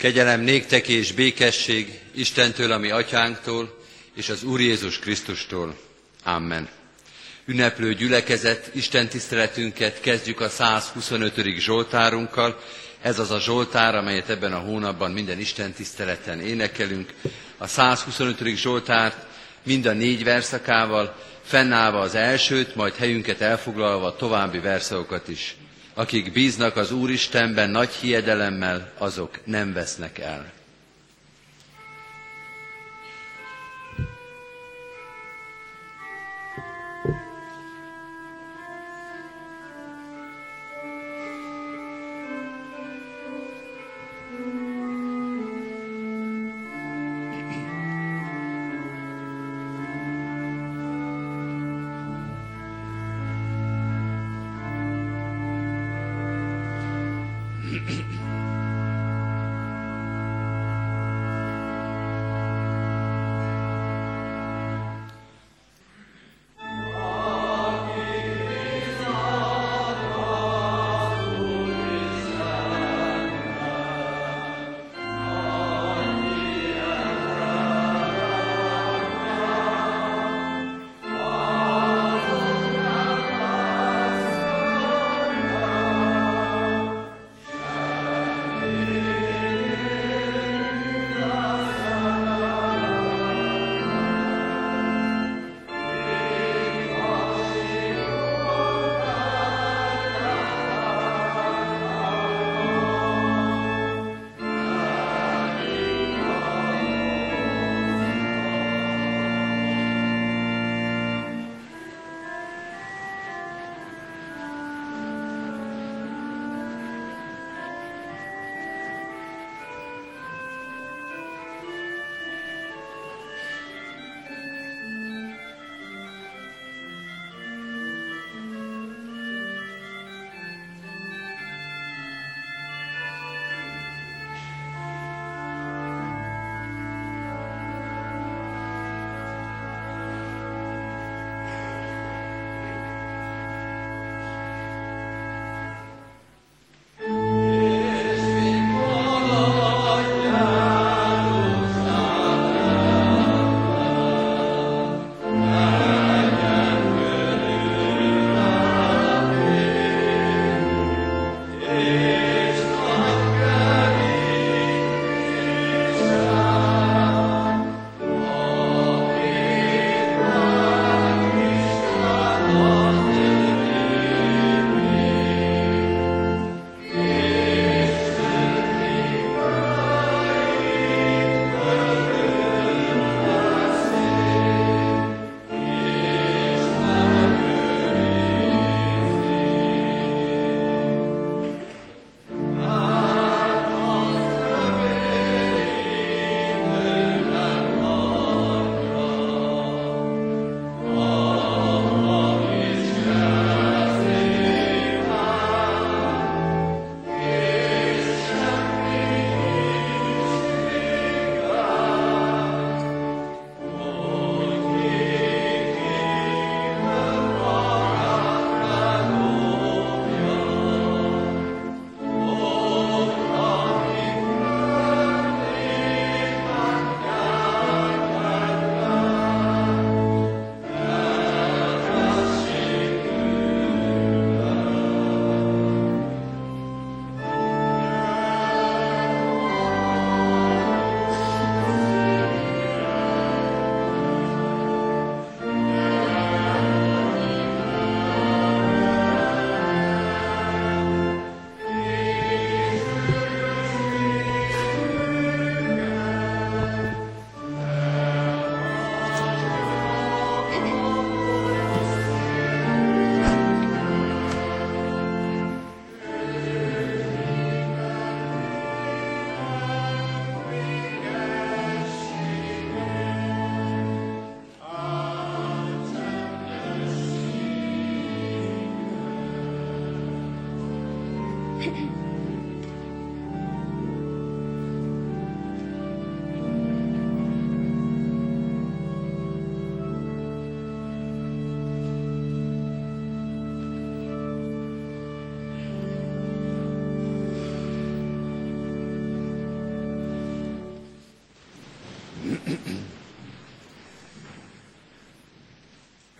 Kegyelem néktek és békesség Istentől, ami atyánktól, és az Úr Jézus Krisztustól. Amen. Ünneplő gyülekezet, Isten tiszteletünket kezdjük a 125. Zsoltárunkkal. Ez az a Zsoltár, amelyet ebben a hónapban minden Isten tiszteleten énekelünk. A 125. Zsoltárt mind a négy verszakával, fennállva az elsőt, majd helyünket elfoglalva további verszakokat is. Akik bíznak az Úristenben nagy hiedelemmel, azok nem vesznek el.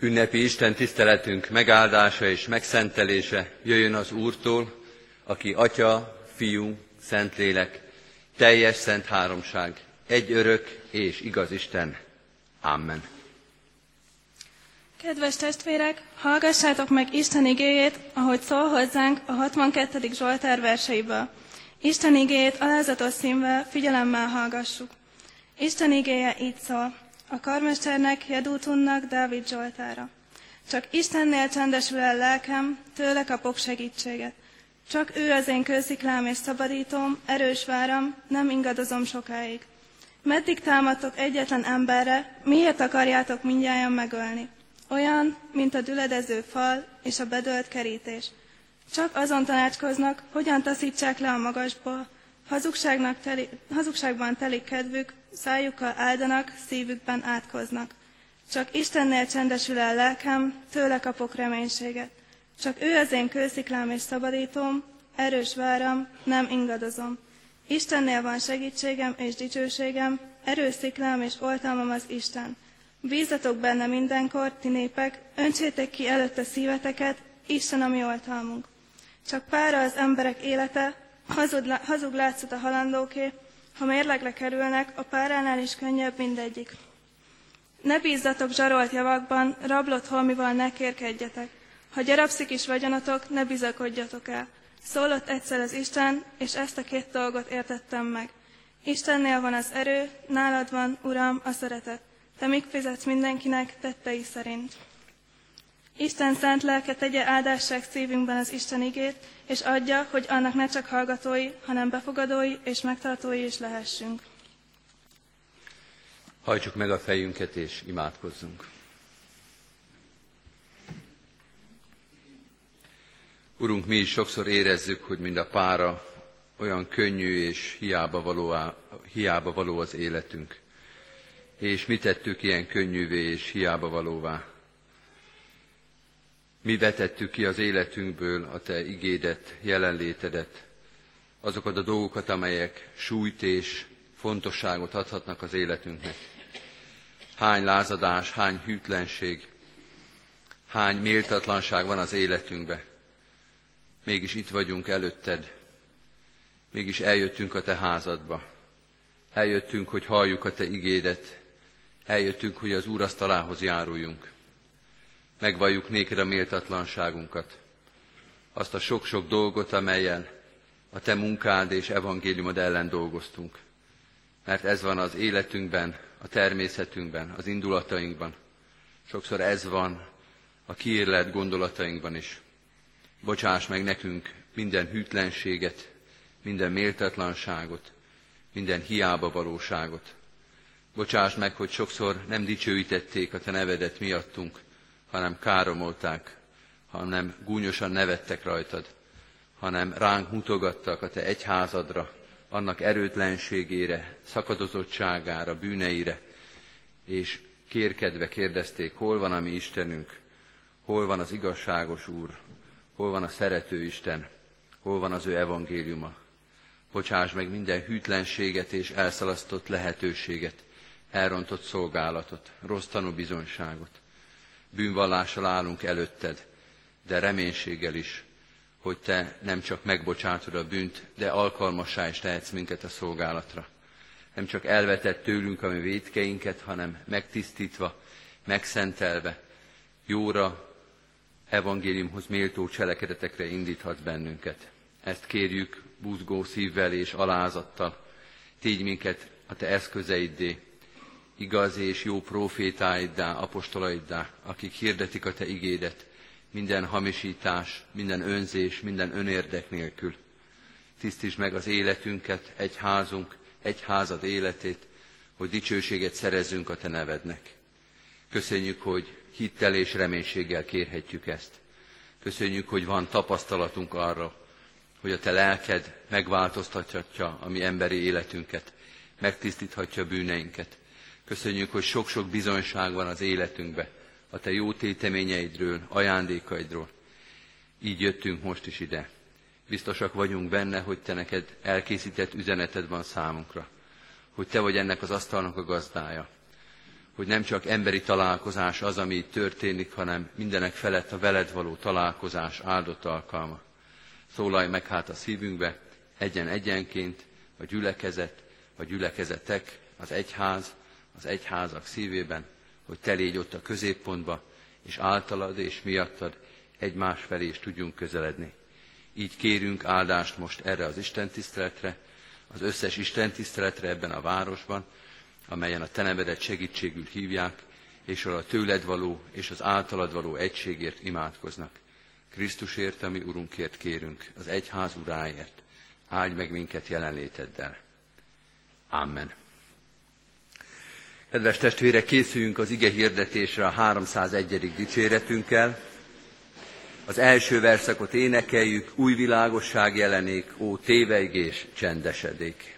Ünnepi Isten tiszteletünk megáldása és megszentelése jöjjön az Úrtól, aki Atya, Fiú, Szentlélek, teljes szent háromság, egy örök és igaz Isten. Amen. Kedves testvérek, hallgassátok meg Isten igéjét, ahogy szól hozzánk a 62. Zsoltár verseiből. Isten igéjét alázatos színvel figyelemmel hallgassuk. Isten igéje így szól a karmesternek, Jedútunnak, Dávid Zsoltára. Csak Istennél csendesül el lelkem, tőle kapok segítséget. Csak ő az én kősziklám és szabadítom, erős váram, nem ingadozom sokáig. Meddig támadtok egyetlen emberre, miért akarjátok mindjárt megölni? Olyan, mint a düledező fal és a bedölt kerítés. Csak azon tanácskoznak, hogyan taszítsák le a magasból, hazugságnak teli, hazugságban telik kedvük, szájukkal áldanak, szívükben átkoznak. Csak Istennél csendesül el lelkem, tőle kapok reménységet. Csak ő az én kősziklám és szabadítom, erős váram, nem ingadozom. Istennél van segítségem és dicsőségem, erős sziklám és oltalmam az Isten. Bízatok benne mindenkor, ti népek, öntsétek ki előtte szíveteket, Isten a mi oltalmunk. Csak pára az emberek élete, hazug, hazug látszat a halandóké, ha mérlegre kerülnek, a páránál is könnyebb mindegyik. Ne bízzatok zsarolt javakban, rablott holmival ne kérkedjetek. Ha gyarapszik is vagyonatok, ne bizakodjatok el. Szólott egyszer az Isten, és ezt a két dolgot értettem meg. Istennél van az erő, nálad van, Uram, a szeretet. Te még fizetsz mindenkinek tettei szerint. Isten szent lelke tegye áldássák szívünkben az Isten igét, és adja, hogy annak ne csak hallgatói, hanem befogadói és megtartói is lehessünk. Hajtsuk meg a fejünket és imádkozzunk. Urunk, mi is sokszor érezzük, hogy mind a pára olyan könnyű és hiába való, hiába való az életünk. És mi tettük ilyen könnyűvé és hiába valóvá? Mi vetettük ki az életünkből a Te igédet, jelenlétedet, azokat a dolgokat, amelyek súlyt és fontosságot adhatnak az életünknek. Hány lázadás, hány hűtlenség, hány méltatlanság van az életünkbe. Mégis itt vagyunk előtted, mégis eljöttünk a Te házadba. Eljöttünk, hogy halljuk a Te igédet, eljöttünk, hogy az Úr asztalához járuljunk megvalljuk néked a méltatlanságunkat, azt a sok-sok dolgot, amelyen a te munkád és evangéliumod ellen dolgoztunk. Mert ez van az életünkben, a természetünkben, az indulatainkban. Sokszor ez van a kiérlet gondolatainkban is. Bocsáss meg nekünk minden hűtlenséget, minden méltatlanságot, minden hiába valóságot. Bocsáss meg, hogy sokszor nem dicsőítették a Te nevedet miattunk, hanem káromolták, hanem gúnyosan nevettek rajtad, hanem ránk mutogattak a te egyházadra, annak erőtlenségére, szakadozottságára, bűneire, és kérkedve kérdezték, hol van a mi Istenünk, hol van az igazságos Úr, hol van a szerető Isten, hol van az ő evangéliuma. Bocsáss meg minden hűtlenséget és elszalasztott lehetőséget, elrontott szolgálatot, rossz tanúbizonyságot bűnvallással állunk előtted, de reménységgel is, hogy te nem csak megbocsátod a bűnt, de alkalmassá is tehetsz minket a szolgálatra. Nem csak elvetett tőlünk a mi védkeinket, hanem megtisztítva, megszentelve, jóra, evangéliumhoz méltó cselekedetekre indíthat bennünket. Ezt kérjük buzgó szívvel és alázattal. Tégy minket a te eszközeiddé, igaz és jó profétáiddá, apostolaiddá, akik hirdetik a Te igédet, minden hamisítás, minden önzés, minden önérdek nélkül. Tisztítsd meg az életünket, egy házunk, egy házad életét, hogy dicsőséget szerezzünk a Te nevednek. Köszönjük, hogy hittel és reménységgel kérhetjük ezt. Köszönjük, hogy van tapasztalatunk arra, hogy a Te lelked megváltoztathatja a mi emberi életünket, megtisztíthatja bűneinket, Köszönjük, hogy sok-sok bizonyság van az életünkbe, a Te jó téteményeidről, ajándékaidról. Így jöttünk most is ide. Biztosak vagyunk benne, hogy Te neked elkészített üzeneted van számunkra. Hogy Te vagy ennek az asztalnak a gazdája. hogy nem csak emberi találkozás az, ami itt történik, hanem mindenek felett a veled való találkozás áldott alkalma. Szólalj meg hát a szívünkbe, egyen-egyenként, a gyülekezet, a gyülekezetek, az egyház, az egyházak szívében, hogy te légy ott a középpontba, és általad és miattad egymás felé is tudjunk közeledni. Így kérünk áldást most erre az Isten tiszteletre, az összes Isten tiszteletre ebben a városban, amelyen a Te nevedet segítségül hívják, és a tőled való és az általad való egységért imádkoznak. Krisztusért, ami Urunkért kérünk, az egyház uráért. Áldj meg minket jelenléteddel. Amen. Kedves testvérek, készüljünk az ige hirdetésre a 301. dicséretünkkel. Az első verszakot énekeljük, új világosság jelenék, ó tévejgés csendesedék.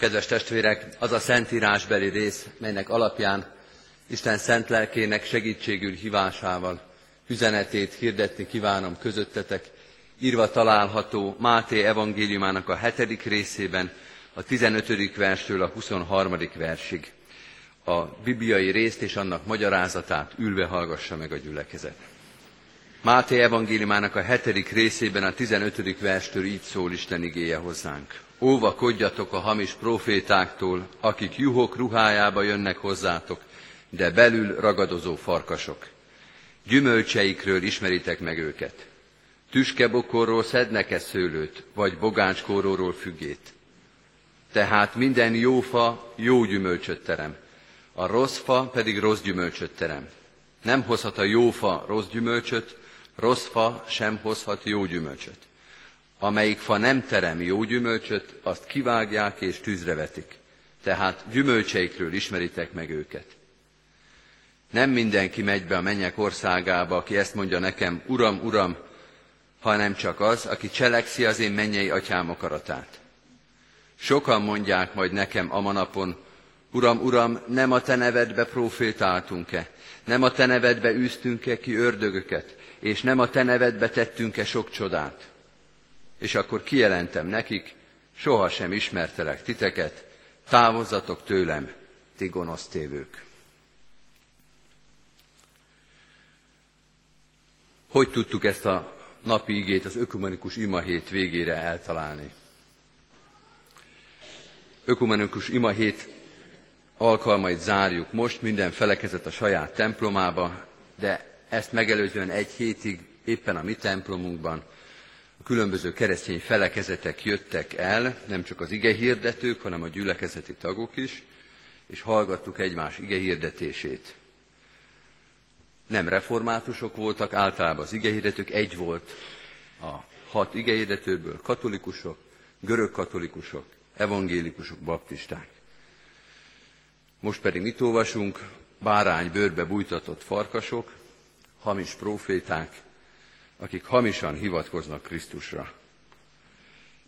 Kedves testvérek, az a szentírásbeli rész, melynek alapján Isten szent lelkének segítségül hívásával üzenetét hirdetni kívánom közöttetek, írva található Máté evangéliumának a hetedik részében, a 15. verstől a 23. versig. A bibliai részt és annak magyarázatát ülve hallgassa meg a gyülekezet. Máté evangéliumának a hetedik részében a 15. verstől így szól Isten igéje hozzánk. Óvakodjatok a hamis profétáktól, akik juhok ruhájába jönnek hozzátok, de belül ragadozó farkasok. Gyümölcseikről ismeritek meg őket. Tüskebokorról szednek-e szőlőt, vagy bogácskóróról függét? Tehát minden jó fa jó gyümölcsöt terem, a rossz fa pedig rossz gyümölcsöt terem. Nem hozhat a jó fa rossz gyümölcsöt, rossz fa sem hozhat jó gyümölcsöt. Amelyik fa nem terem jó gyümölcsöt, azt kivágják és tűzre vetik. Tehát gyümölcseikről ismeritek meg őket. Nem mindenki megy be a mennyek országába, aki ezt mondja nekem, Uram, Uram, hanem csak az, aki cselekszi az én mennyei atyám akaratát. Sokan mondják majd nekem a manapon, Uram, Uram, nem a te nevedbe profétáltunk-e, nem a te nevedbe űztünk-e ki ördögöket, és nem a te nevedbe tettünk-e sok csodát és akkor kijelentem nekik, sohasem ismertelek titeket, távozzatok tőlem, ti gonosz tévők. Hogy tudtuk ezt a napi igét az ökumenikus imahét végére eltalálni? Ökumenikus imahét alkalmait zárjuk most, minden felekezet a saját templomába, de ezt megelőzően egy hétig éppen a mi templomunkban különböző keresztény felekezetek jöttek el, nem csak az ige hirdetők, hanem a gyülekezeti tagok is, és hallgattuk egymás ige hirdetését. Nem reformátusok voltak, általában az hirdetők egy volt a hat hirdetőből, katolikusok, görög katolikusok, evangélikusok, baptisták. Most pedig mit olvasunk? Bárány bőrbe bújtatott farkasok, hamis proféták, akik hamisan hivatkoznak Krisztusra.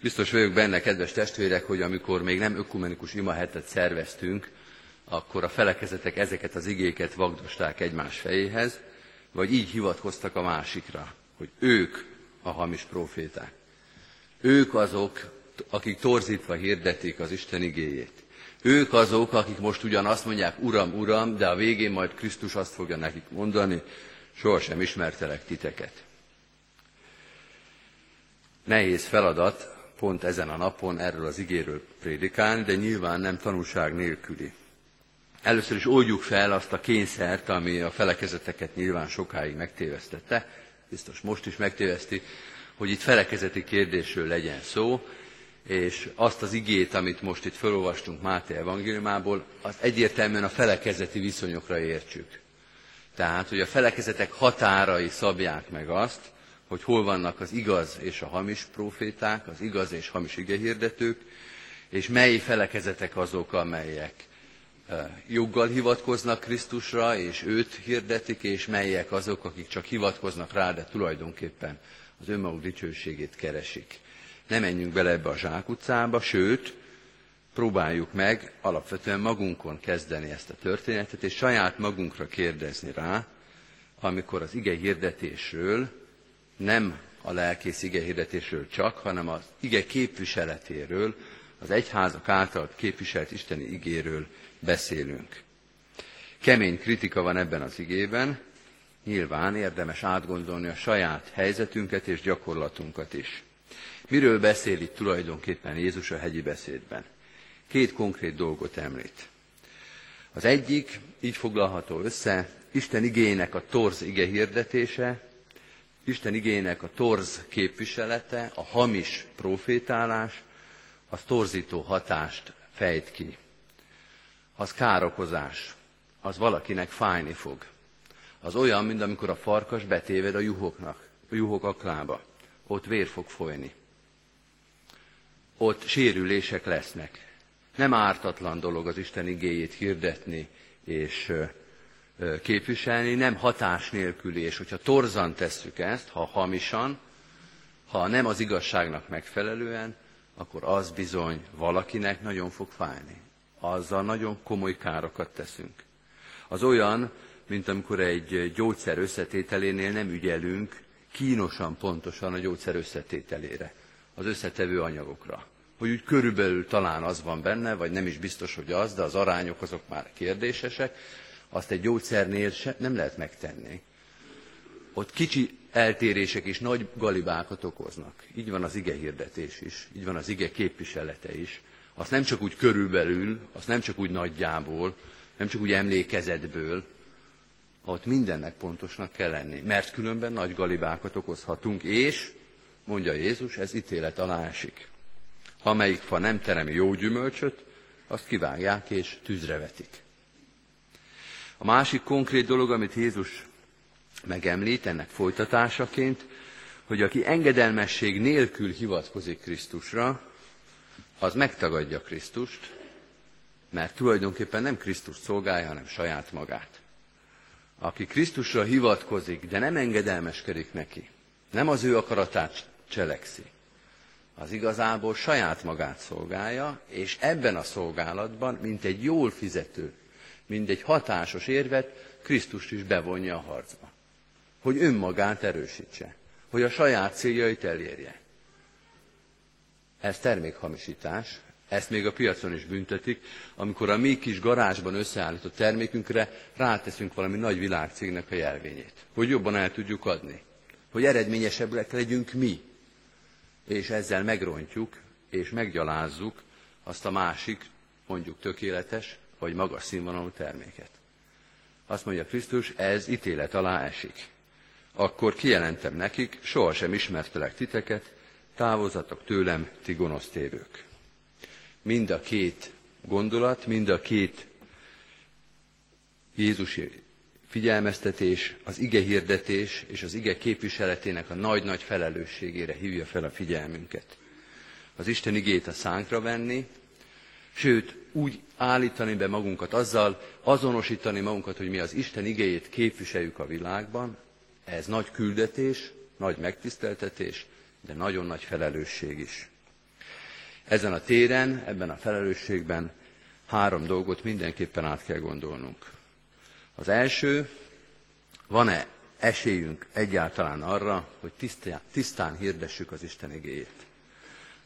Biztos vagyok benne, kedves testvérek, hogy amikor még nem ökumenikus imahetet szerveztünk, akkor a felekezetek ezeket az igéket vagdosták egymás fejéhez, vagy így hivatkoztak a másikra, hogy ők a hamis proféták. Ők azok, akik torzítva hirdetik az Isten igéjét. Ők azok, akik most ugyan azt mondják, Uram, Uram, de a végén majd Krisztus azt fogja nekik mondani, sohasem ismertelek titeket. Nehéz feladat pont ezen a napon erről az igéről prédikálni, de nyilván nem tanulság nélküli. Először is oldjuk fel azt a kényszert, ami a felekezeteket nyilván sokáig megtévesztette, biztos most is megtéveszti, hogy itt felekezeti kérdésről legyen szó, és azt az igét, amit most itt felolvastunk Máté evangéliumából, az egyértelműen a felekezeti viszonyokra értsük. Tehát, hogy a felekezetek határai szabják meg azt, hogy hol vannak az igaz és a hamis proféták, az igaz és hamis igehirdetők, és mely felekezetek azok, amelyek joggal hivatkoznak Krisztusra, és őt hirdetik, és melyek azok, akik csak hivatkoznak rá, de tulajdonképpen az önmaguk dicsőségét keresik. Ne menjünk bele ebbe a zsákutcába, sőt, próbáljuk meg alapvetően magunkon kezdeni ezt a történetet, és saját magunkra kérdezni rá, amikor az ige hirdetésről, nem a lelkész ige hirdetésről csak, hanem az ige képviseletéről, az egyházak által képviselt isteni igéről beszélünk. Kemény kritika van ebben az igében, nyilván érdemes átgondolni a saját helyzetünket és gyakorlatunkat is. Miről beszél itt tulajdonképpen Jézus a hegyi beszédben? Két konkrét dolgot említ. Az egyik, így foglalható össze, Isten igének a torz ige hirdetése, Isten igének a torz képviselete, a hamis profétálás, az torzító hatást fejt ki. Az károkozás, az valakinek fájni fog. Az olyan, mint amikor a farkas betéved a juhoknak, a juhok aklába. Ott vér fog folyni. Ott sérülések lesznek. Nem ártatlan dolog az Isten igéjét hirdetni és képviselni, nem hatás nélküli, és hogyha torzan tesszük ezt, ha hamisan, ha nem az igazságnak megfelelően, akkor az bizony valakinek nagyon fog fájni. Azzal nagyon komoly károkat teszünk. Az olyan, mint amikor egy gyógyszer összetételénél nem ügyelünk kínosan pontosan a gyógyszer összetételére, az összetevő anyagokra. Hogy úgy körülbelül talán az van benne, vagy nem is biztos, hogy az, de az arányok azok már kérdésesek, azt egy gyógyszernél se, nem lehet megtenni. Ott kicsi eltérések is nagy galibákat okoznak. Így van az ige hirdetés is, így van az ige képviselete is. Azt nem csak úgy körülbelül, azt nem csak úgy nagyjából, nem csak úgy emlékezetből, ott mindennek pontosnak kell lenni, mert különben nagy galibákat okozhatunk, és, mondja Jézus, ez ítélet alá esik. Ha melyik fa nem teremi jó gyümölcsöt, azt kivágják és tűzre vetik. A másik konkrét dolog, amit Jézus megemlít ennek folytatásaként, hogy aki engedelmesség nélkül hivatkozik Krisztusra, az megtagadja Krisztust, mert tulajdonképpen nem Krisztus szolgálja, hanem saját magát. Aki Krisztusra hivatkozik, de nem engedelmeskedik neki, nem az ő akaratát cselekszi, az igazából saját magát szolgálja, és ebben a szolgálatban, mint egy jól fizető, mint egy hatásos érvet, Krisztust is bevonja a harcba. Hogy önmagát erősítse, hogy a saját céljait elérje. Ez termékhamisítás, ezt még a piacon is büntetik, amikor a mi kis garázsban összeállított termékünkre ráteszünk valami nagy világcégnek a jelvényét, hogy jobban el tudjuk adni, hogy eredményesebbek legyünk mi, és ezzel megrontjuk és meggyalázzuk azt a másik, mondjuk tökéletes vagy magas színvonalú terméket. Azt mondja Krisztus, ez ítélet alá esik akkor kijelentem nekik, sohasem ismertelek titeket, távozatok tőlem, ti gonosz tévők. Mind a két gondolat, mind a két Jézusi figyelmeztetés, az ige hirdetés és az ige képviseletének a nagy-nagy felelősségére hívja fel a figyelmünket. Az Isten igét a szánkra venni, sőt, úgy állítani be magunkat, azzal azonosítani magunkat, hogy mi az Isten igéjét képviseljük a világban, ez nagy küldetés, nagy megtiszteltetés, de nagyon nagy felelősség is. Ezen a téren, ebben a felelősségben három dolgot mindenképpen át kell gondolnunk. Az első, van-e esélyünk egyáltalán arra, hogy tisztán, tisztán hirdessük az Isten igéjét?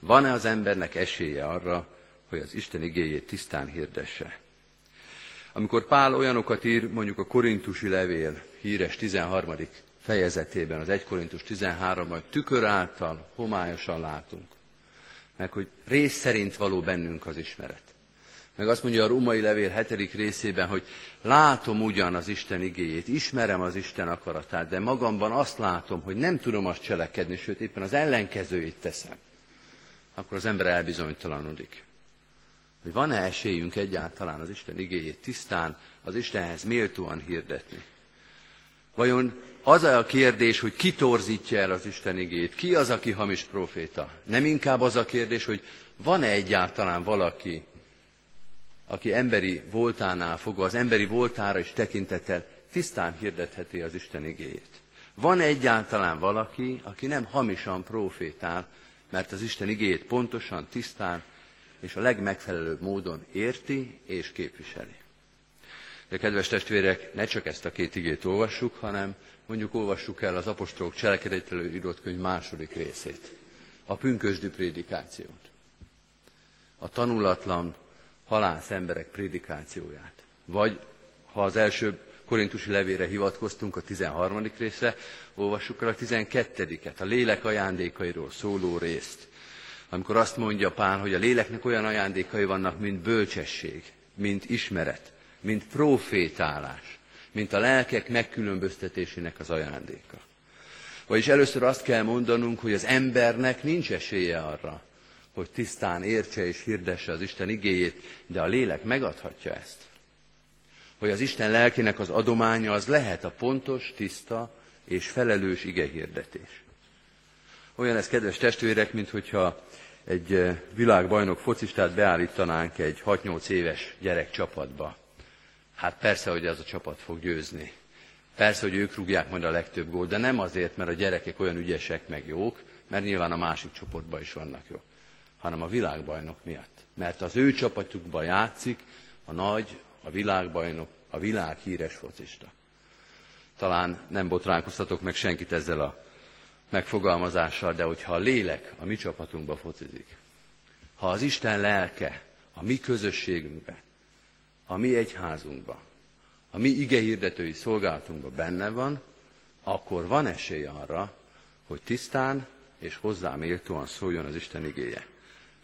Van-e az embernek esélye arra, hogy az Isten igéjét tisztán hirdesse? Amikor Pál olyanokat ír, mondjuk a korintusi levél híres 13 fejezetében, az 1 Korintus 13-ban, tükör által homályosan látunk. Meg hogy rész szerint való bennünk az ismeret. Meg azt mondja a római levél hetedik részében, hogy látom ugyan az Isten igéjét, ismerem az Isten akaratát, de magamban azt látom, hogy nem tudom azt cselekedni, sőt éppen az ellenkezőjét teszem. akkor az ember elbizonytalanodik. Hogy van-e esélyünk egyáltalán az Isten igéjét tisztán, az Istenhez méltóan hirdetni? Vajon az a kérdés, hogy ki torzítja el az Isten igét, ki az, aki hamis proféta? Nem inkább az a kérdés, hogy van-e egyáltalán valaki, aki emberi voltánál fogva, az emberi voltára is tekintettel tisztán hirdetheti az Isten igéjét. Van egyáltalán valaki, aki nem hamisan profétál, mert az Isten igéjét pontosan, tisztán és a legmegfelelőbb módon érti és képviseli. De kedves testvérek, ne csak ezt a két igét olvassuk, hanem mondjuk olvassuk el az apostolok cselekedetről írott könyv második részét, a pünkösdű prédikációt, a tanulatlan halász emberek prédikációját. Vagy, ha az első korintusi levére hivatkoztunk, a 13. részre, olvassuk el a 12-et, a lélek ajándékairól szóló részt. Amikor azt mondja Pál, hogy a léleknek olyan ajándékai vannak, mint bölcsesség, mint ismeret, mint profétálás, mint a lelkek megkülönböztetésének az ajándéka. Vagyis először azt kell mondanunk, hogy az embernek nincs esélye arra, hogy tisztán értse és hirdesse az Isten igéjét, de a lélek megadhatja ezt. Hogy az Isten lelkének az adománya az lehet a pontos, tiszta és felelős igehirdetés. Olyan ez, kedves testvérek, mint hogyha egy eh, világbajnok focistát beállítanánk egy 6-8 éves gyerek csapatba. Hát persze, hogy ez a csapat fog győzni. Persze, hogy ők rúgják majd a legtöbb gólt, de nem azért, mert a gyerekek olyan ügyesek meg jók, mert nyilván a másik csoportban is vannak jók hanem a világbajnok miatt. Mert az ő csapatukban játszik a nagy, a világbajnok, a világ híres focista. Talán nem botránkoztatok meg senkit ezzel a megfogalmazással, de hogyha a lélek a mi csapatunkba focizik, ha az Isten lelke a mi közösségünkbe, a mi egyházunkba, a mi igehirdetői szolgálatunkba benne van, akkor van esély arra, hogy tisztán és hozzám méltóan szóljon az Isten igéje.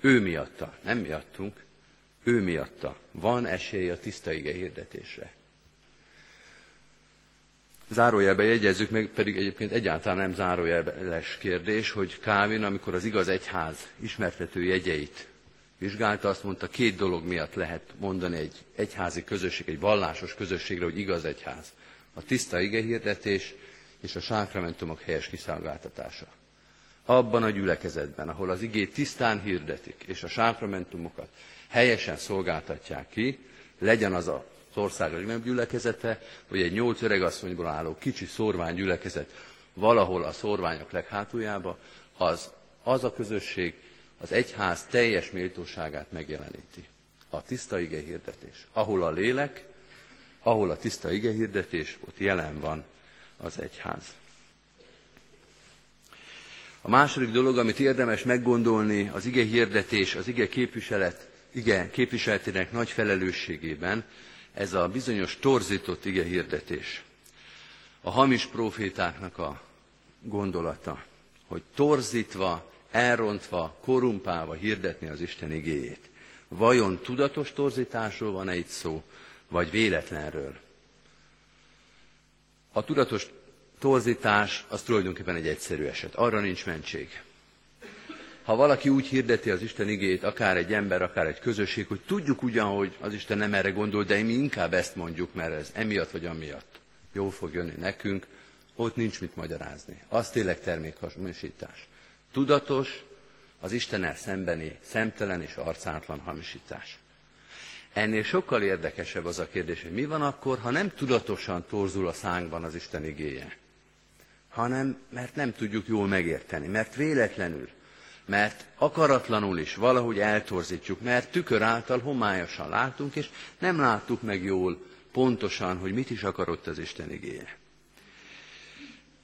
Ő miatta, nem miattunk, ő miatta van esély a tiszta ige hirdetésre. Zárójelbe jegyezzük meg, pedig egyébként egyáltalán nem zárójeles kérdés, hogy Kávin, amikor az igaz egyház ismertető jegyeit vizsgálta, azt mondta, két dolog miatt lehet mondani egy egyházi közösség, egy vallásos közösségre, hogy igaz egyház. A tiszta igehirdetés és a sákramentumok helyes kiszolgáltatása abban a gyülekezetben, ahol az igét tisztán hirdetik, és a sákramentumokat helyesen szolgáltatják ki, legyen az az ország legnagyobb gyülekezete, vagy egy nyolc öregasszonyból álló kicsi szorvány gyülekezet valahol a szorványok leghátuljába, az, az a közösség az egyház teljes méltóságát megjeleníti. A tiszta ige hirdetés. Ahol a lélek, ahol a tiszta ige hirdetés, ott jelen van az egyház. A második dolog, amit érdemes meggondolni az ige hirdetés, az ige képviselet, ige képviseletének nagy felelősségében, ez a bizonyos torzított ige hirdetés. A hamis profétáknak a gondolata, hogy torzítva, elrontva, korumpálva hirdetni az Isten igéjét. Vajon tudatos torzításról van-e szó, vagy véletlenről? A tudatos torzítás az tulajdonképpen egy egyszerű eset. Arra nincs mentség. Ha valaki úgy hirdeti az Isten igét, akár egy ember, akár egy közösség, hogy tudjuk ugyan, hogy az Isten nem erre gondol, de mi inkább ezt mondjuk, mert ez emiatt vagy amiatt jó fog jönni nekünk, ott nincs mit magyarázni. Az tényleg termékhamisítás. Tudatos, az Istennel szembeni szemtelen és arcátlan hamisítás. Ennél sokkal érdekesebb az a kérdés, hogy mi van akkor, ha nem tudatosan torzul a szánkban az Isten igéje hanem mert nem tudjuk jól megérteni, mert véletlenül, mert akaratlanul is valahogy eltorzítjuk, mert tükör által homályosan látunk, és nem láttuk meg jól, pontosan, hogy mit is akarott az Isten igéje.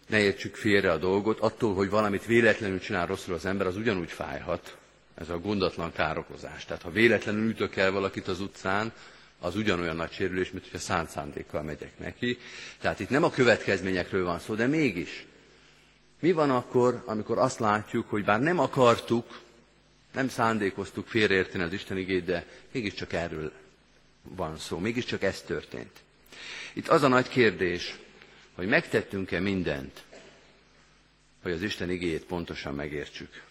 Ne értsük félre a dolgot, attól, hogy valamit véletlenül csinál rosszul az ember, az ugyanúgy fájhat, ez a gondatlan károkozás. Tehát ha véletlenül ütök el valakit az utcán, az ugyanolyan nagy sérülés, mint hogyha szánt szándékkal megyek neki. Tehát itt nem a következményekről van szó, de mégis. Mi van akkor, amikor azt látjuk, hogy bár nem akartuk, nem szándékoztuk félreérteni az Isten igét, de mégiscsak erről van szó, mégiscsak ez történt. Itt az a nagy kérdés, hogy megtettünk-e mindent, hogy az Isten igéjét pontosan megértsük.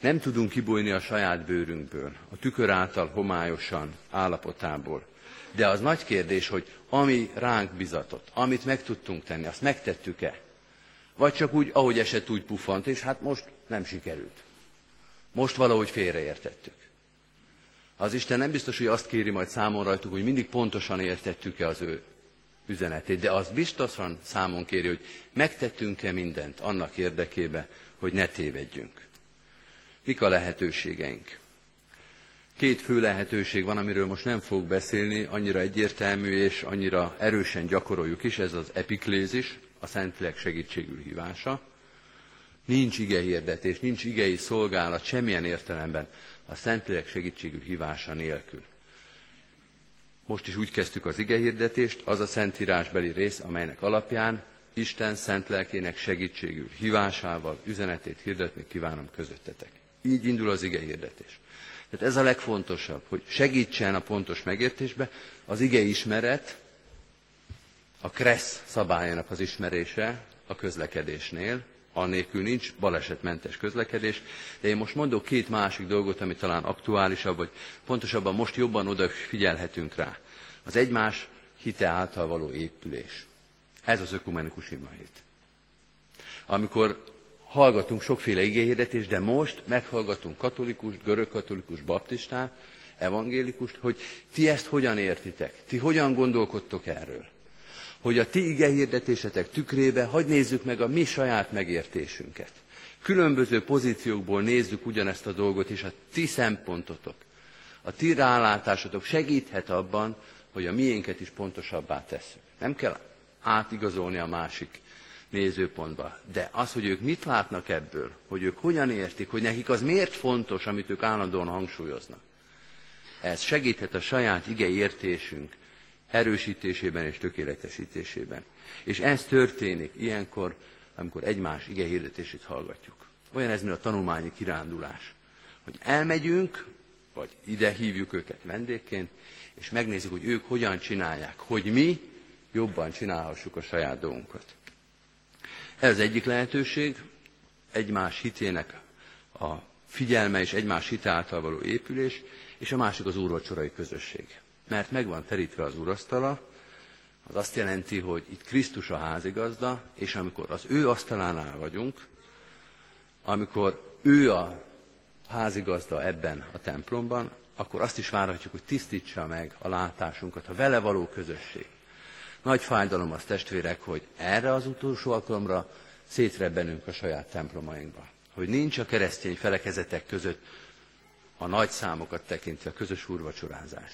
Nem tudunk kibújni a saját bőrünkből, a tükör által homályosan állapotából. De az nagy kérdés, hogy ami ránk bizatott, amit meg tudtunk tenni, azt megtettük-e? Vagy csak úgy, ahogy esett, úgy pufant, és hát most nem sikerült. Most valahogy félreértettük. Az Isten nem biztos, hogy azt kéri majd számon rajtuk, hogy mindig pontosan értettük-e az ő üzenetét, de az biztosan számon kéri, hogy megtettünk-e mindent annak érdekébe, hogy ne tévedjünk. Mik a lehetőségeink? Két fő lehetőség van, amiről most nem fogok beszélni, annyira egyértelmű és annyira erősen gyakoroljuk is, ez az epiklézis, a Szentlélek segítségül hívása. Nincs ige hirdetés, nincs igei szolgálat semmilyen értelemben a Szentlélek segítségül hívása nélkül. Most is úgy kezdtük az ige hirdetést, az a szentírásbeli rész, amelynek alapján Isten szent lelkének segítségül, hívásával üzenetét hirdetni kívánom közöttetek. Így indul az ige hirdetés. Tehát ez a legfontosabb, hogy segítsen a pontos megértésbe az ige ismeret, a kressz szabályának az ismerése a közlekedésnél, annélkül nincs balesetmentes közlekedés, de én most mondok két másik dolgot, ami talán aktuálisabb, vagy pontosabban most jobban odafigyelhetünk rá. Az egymás hite által való épülés. Ez az ökumenikus imahét. Amikor hallgatunk sokféle igényhirdetést, de most meghallgatunk katolikus, görögkatolikus, baptistát, evangélikust, hogy ti ezt hogyan értitek, ti hogyan gondolkodtok erről. Hogy a ti igehirdetésetek tükrébe hagy nézzük meg a mi saját megértésünket. Különböző pozíciókból nézzük ugyanezt a dolgot, és a ti szempontotok, a ti rálátásotok segíthet abban, hogy a miénket is pontosabbá tesszük. Nem kell átigazolni a másik nézőpontba. De az, hogy ők mit látnak ebből, hogy ők hogyan értik, hogy nekik az miért fontos, amit ők állandóan hangsúlyoznak. Ez segíthet a saját ige értésünk erősítésében és tökéletesítésében. És ez történik ilyenkor, amikor egymás ige hirdetését hallgatjuk. Olyan ez, mint a tanulmányi kirándulás. Hogy elmegyünk, vagy ide hívjuk őket vendégként, és megnézzük, hogy ők hogyan csinálják, hogy mi jobban csinálhassuk a saját dolgunkat. Ez egyik lehetőség, egymás hitének a figyelme és egymás hite által való épülés, és a másik az úrvacsorai közösség. Mert meg van terítve az úrasztala, az azt jelenti, hogy itt Krisztus a házigazda, és amikor az ő asztalánál vagyunk, amikor ő a házigazda ebben a templomban, akkor azt is várhatjuk, hogy tisztítsa meg a látásunkat, a vele való közösség. Nagy fájdalom az testvérek, hogy erre az utolsó alkalomra szétrebbenünk a saját templomainkba. Hogy nincs a keresztény felekezetek között a nagy számokat tekintve a közös úrvacsorázás.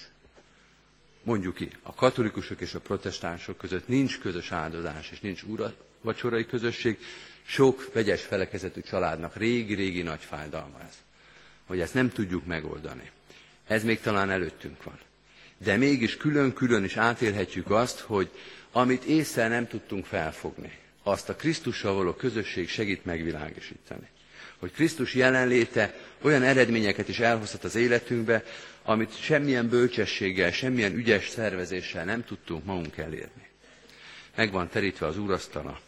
Mondjuk ki, a katolikusok és a protestánsok között nincs közös áldozás és nincs úrvacsorai közösség, sok vegyes felekezetű családnak régi-régi nagy fájdalma ez, hogy ezt nem tudjuk megoldani. Ez még talán előttünk van de mégis külön-külön is átélhetjük azt, hogy amit észre nem tudtunk felfogni, azt a Krisztussal való közösség segít megvilágosítani. Hogy Krisztus jelenléte olyan eredményeket is elhozhat az életünkbe, amit semmilyen bölcsességgel, semmilyen ügyes szervezéssel nem tudtunk magunk elérni. Meg van terítve az úrasztala.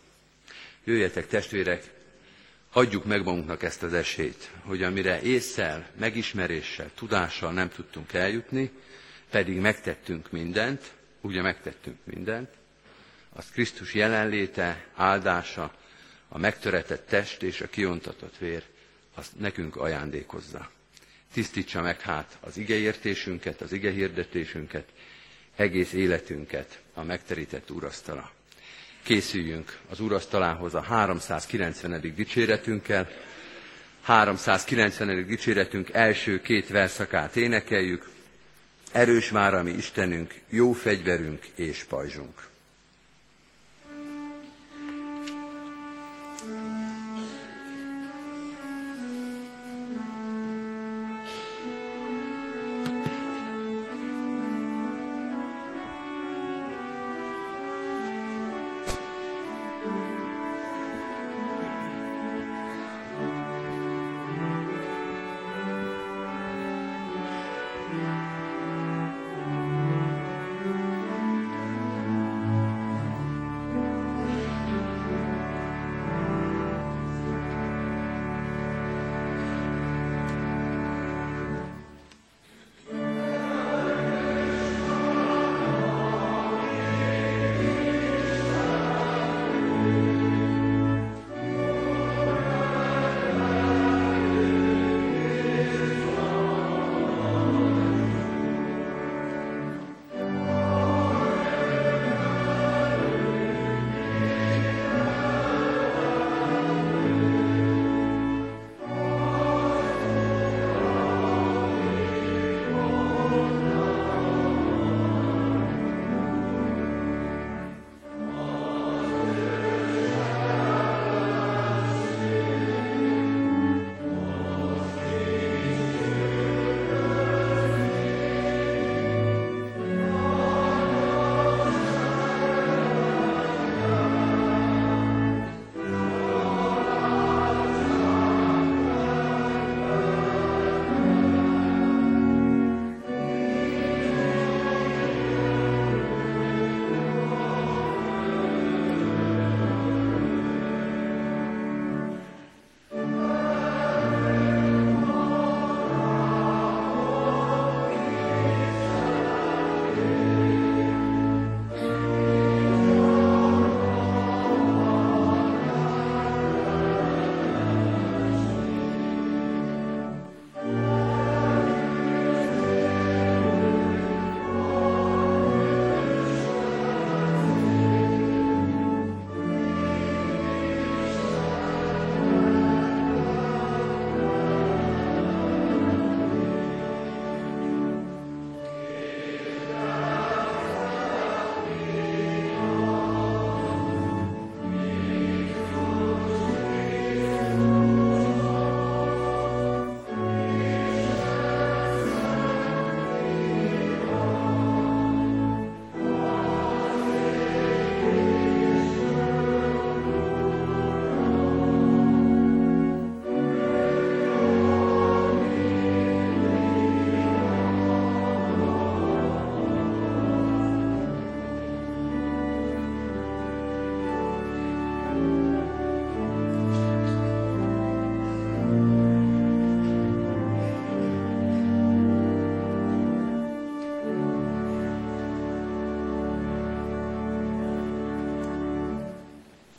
Jöjjetek testvérek, adjuk meg magunknak ezt az esélyt, hogy amire észsel, megismeréssel, tudással nem tudtunk eljutni, pedig megtettünk mindent, ugye megtettünk mindent, az Krisztus jelenléte, áldása, a megtöretett test és a kiontatott vér, azt nekünk ajándékozza. Tisztítsa meg hát az igeértésünket, az igehirdetésünket, egész életünket a megterített úrasztala. Készüljünk az úrasztalához a 390. dicséretünkkel. 390. dicséretünk első két verszakát énekeljük. Erős már a Istenünk, jó fegyverünk és pajzsunk.